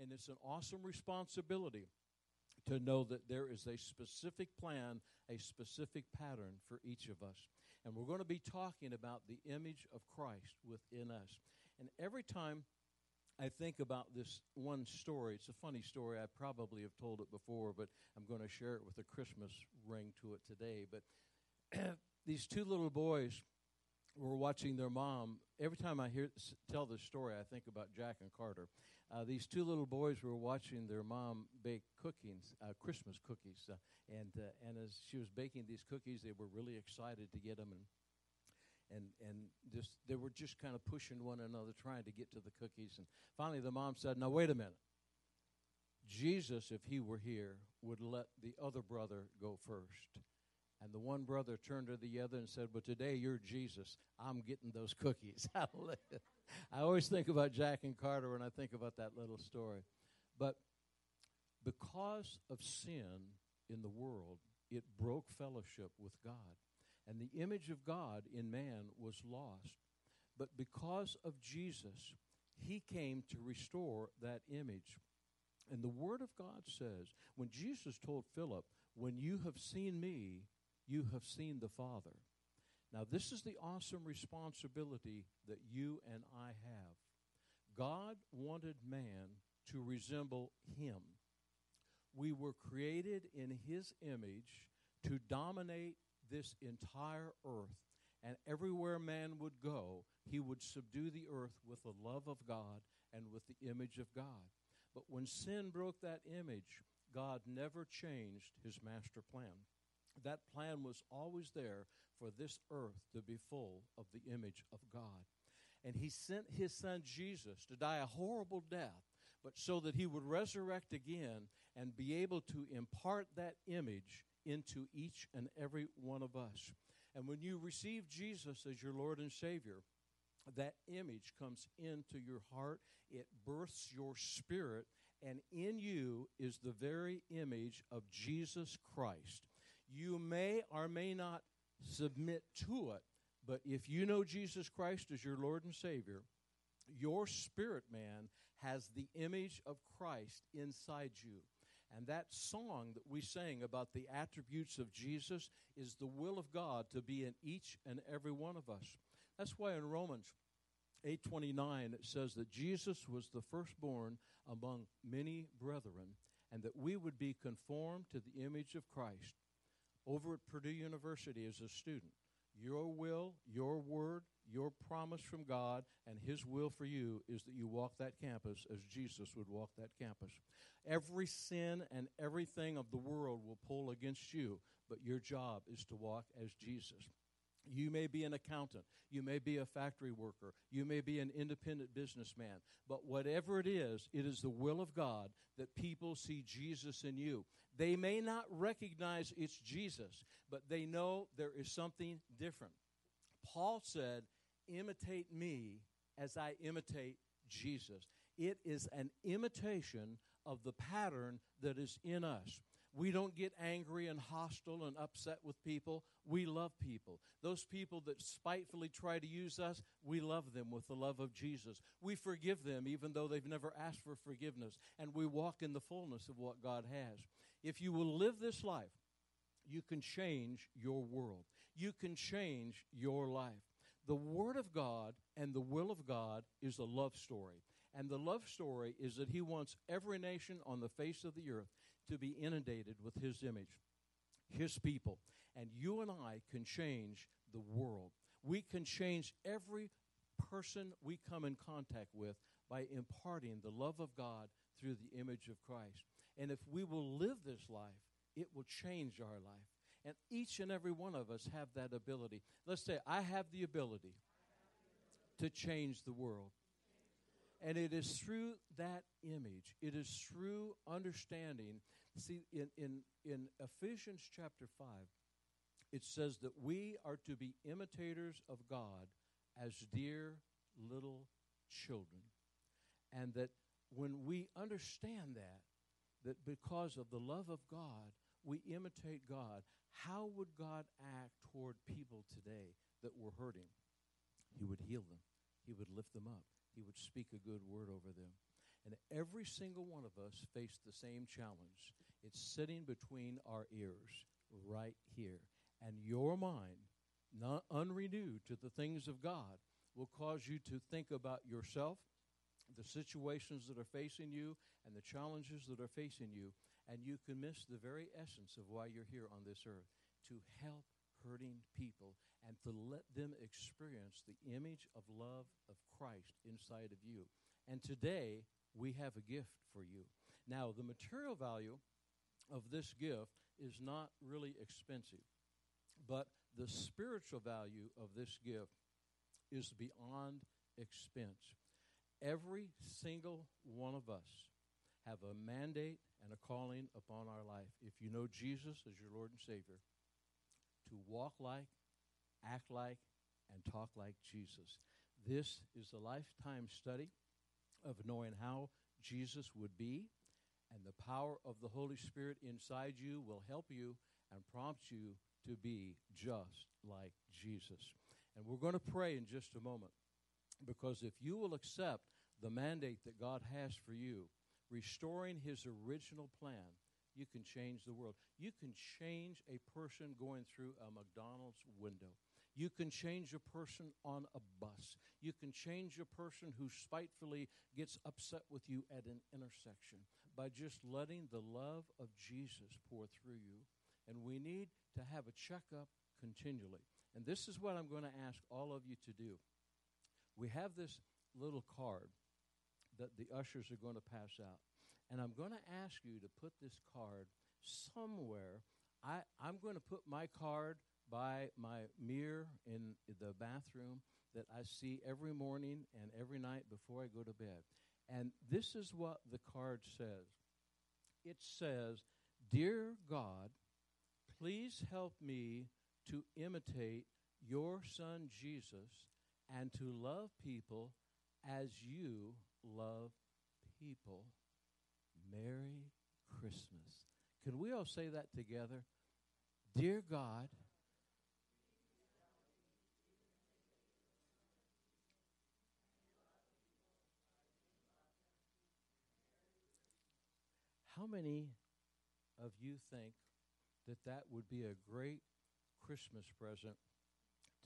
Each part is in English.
And it's an awesome responsibility to know that there is a specific plan, a specific pattern for each of us. And we're going to be talking about the image of Christ within us. And every time I think about this one story, it's a funny story. I probably have told it before, but I'm going to share it with a Christmas ring to it today. But these two little boys were watching their mom. Every time I hear tell this story, I think about Jack and Carter. Uh, these two little boys were watching their mom bake cookies, uh, Christmas cookies, uh, and uh, and as she was baking these cookies, they were really excited to get them and. And and just they were just kind of pushing one another, trying to get to the cookies. And finally, the mom said, "Now wait a minute. Jesus, if he were here, would let the other brother go first. And the one brother turned to the other and said, But today you're Jesus. I'm getting those cookies. I always think about Jack and Carter when I think about that little story. But because of sin in the world, it broke fellowship with God. And the image of God in man was lost. But because of Jesus, he came to restore that image. And the Word of God says, when Jesus told Philip, When you have seen me, you have seen the Father. Now, this is the awesome responsibility that you and I have. God wanted man to resemble him. We were created in his image to dominate this entire earth. And everywhere man would go, he would subdue the earth with the love of God and with the image of God. But when sin broke that image, God never changed his master plan that plan was always there for this earth to be full of the image of God. And he sent his son Jesus to die a horrible death, but so that he would resurrect again and be able to impart that image into each and every one of us. And when you receive Jesus as your Lord and Savior, that image comes into your heart, it births your spirit, and in you is the very image of Jesus Christ. You may or may not submit to it, but if you know Jesus Christ as your Lord and Savior, your spirit man has the image of Christ inside you. And that song that we sang about the attributes of Jesus is the will of God to be in each and every one of us. That's why in Romans 8:29 it says that Jesus was the firstborn among many brethren and that we would be conformed to the image of Christ over at Purdue University as a student. Your will, your word, your promise from God, and His will for you is that you walk that campus as Jesus would walk that campus. Every sin and everything of the world will pull against you, but your job is to walk as Jesus. You may be an accountant. You may be a factory worker. You may be an independent businessman. But whatever it is, it is the will of God that people see Jesus in you. They may not recognize it's Jesus, but they know there is something different. Paul said, Imitate me as I imitate Jesus. It is an imitation of the pattern that is in us. We don't get angry and hostile and upset with people. We love people. Those people that spitefully try to use us, we love them with the love of Jesus. We forgive them even though they've never asked for forgiveness. And we walk in the fullness of what God has. If you will live this life, you can change your world. You can change your life. The Word of God and the will of God is a love story. And the love story is that He wants every nation on the face of the earth to be inundated with His image, His people. And you and I can change the world. We can change every person we come in contact with by imparting the love of God through the image of Christ. And if we will live this life, it will change our life. And each and every one of us have that ability. Let's say, I have the ability to change the world. And it is through that image, it is through understanding. See, in, in, in Ephesians chapter 5, it says that we are to be imitators of God as dear little children. And that when we understand that, that because of the love of God, we imitate God, how would God act toward people today that were hurting? He would heal them, He would lift them up, he would speak a good word over them. And every single one of us face the same challenge. It's sitting between our ears right here. And your mind, not unrenewed to the things of God, will cause you to think about yourself, the situations that are facing you, and the challenges that are facing you. And you can miss the very essence of why you're here on this earth to help hurting people and to let them experience the image of love of Christ inside of you. And today, we have a gift for you. Now, the material value of this gift is not really expensive, but the spiritual value of this gift is beyond expense. Every single one of us have a mandate and a calling upon our life. If you know Jesus as your Lord and Savior, walk like, act like, and talk like Jesus. This is a lifetime study of knowing how Jesus would be, and the power of the Holy Spirit inside you will help you and prompt you to be just like Jesus. And we're going to pray in just a moment because if you will accept the mandate that God has for you, restoring his original plan, you can change the world. You can change a person going through a McDonald's window. You can change a person on a bus. You can change a person who spitefully gets upset with you at an intersection by just letting the love of Jesus pour through you. And we need to have a checkup continually. And this is what I'm going to ask all of you to do. We have this little card that the ushers are going to pass out. And I'm going to ask you to put this card somewhere. I, I'm going to put my card by my mirror in the bathroom that I see every morning and every night before I go to bed. And this is what the card says it says, Dear God, please help me to imitate your son Jesus and to love people as you love people. Merry Christmas. Can we all say that together? Dear God, how many of you think that that would be a great Christmas present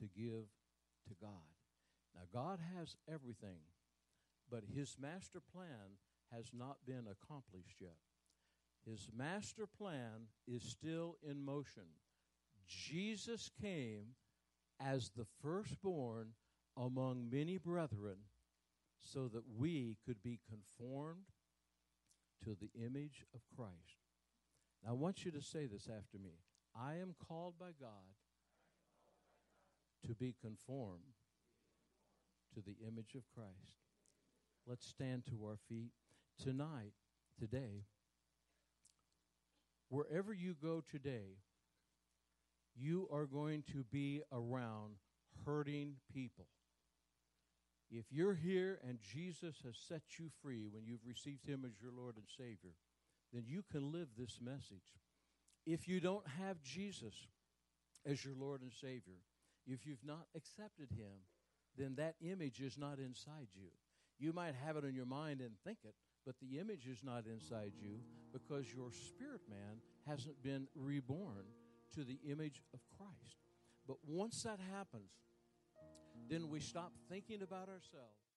to give to God? Now, God has everything, but His master plan has not been accomplished yet. His master plan is still in motion. Jesus came as the firstborn among many brethren so that we could be conformed to the image of Christ. Now, I want you to say this after me I am called by God to be conformed to the image of Christ. Let's stand to our feet tonight, today, wherever you go today, you are going to be around hurting people. If you're here and Jesus has set you free when you've received Him as your Lord and Savior, then you can live this message. If you don't have Jesus as your Lord and Savior, if you've not accepted Him, then that image is not inside you. You might have it in your mind and think it, but the image is not inside you because your spirit man hasn't been reborn to the image of Christ. But once that happens, then we stop thinking about ourselves.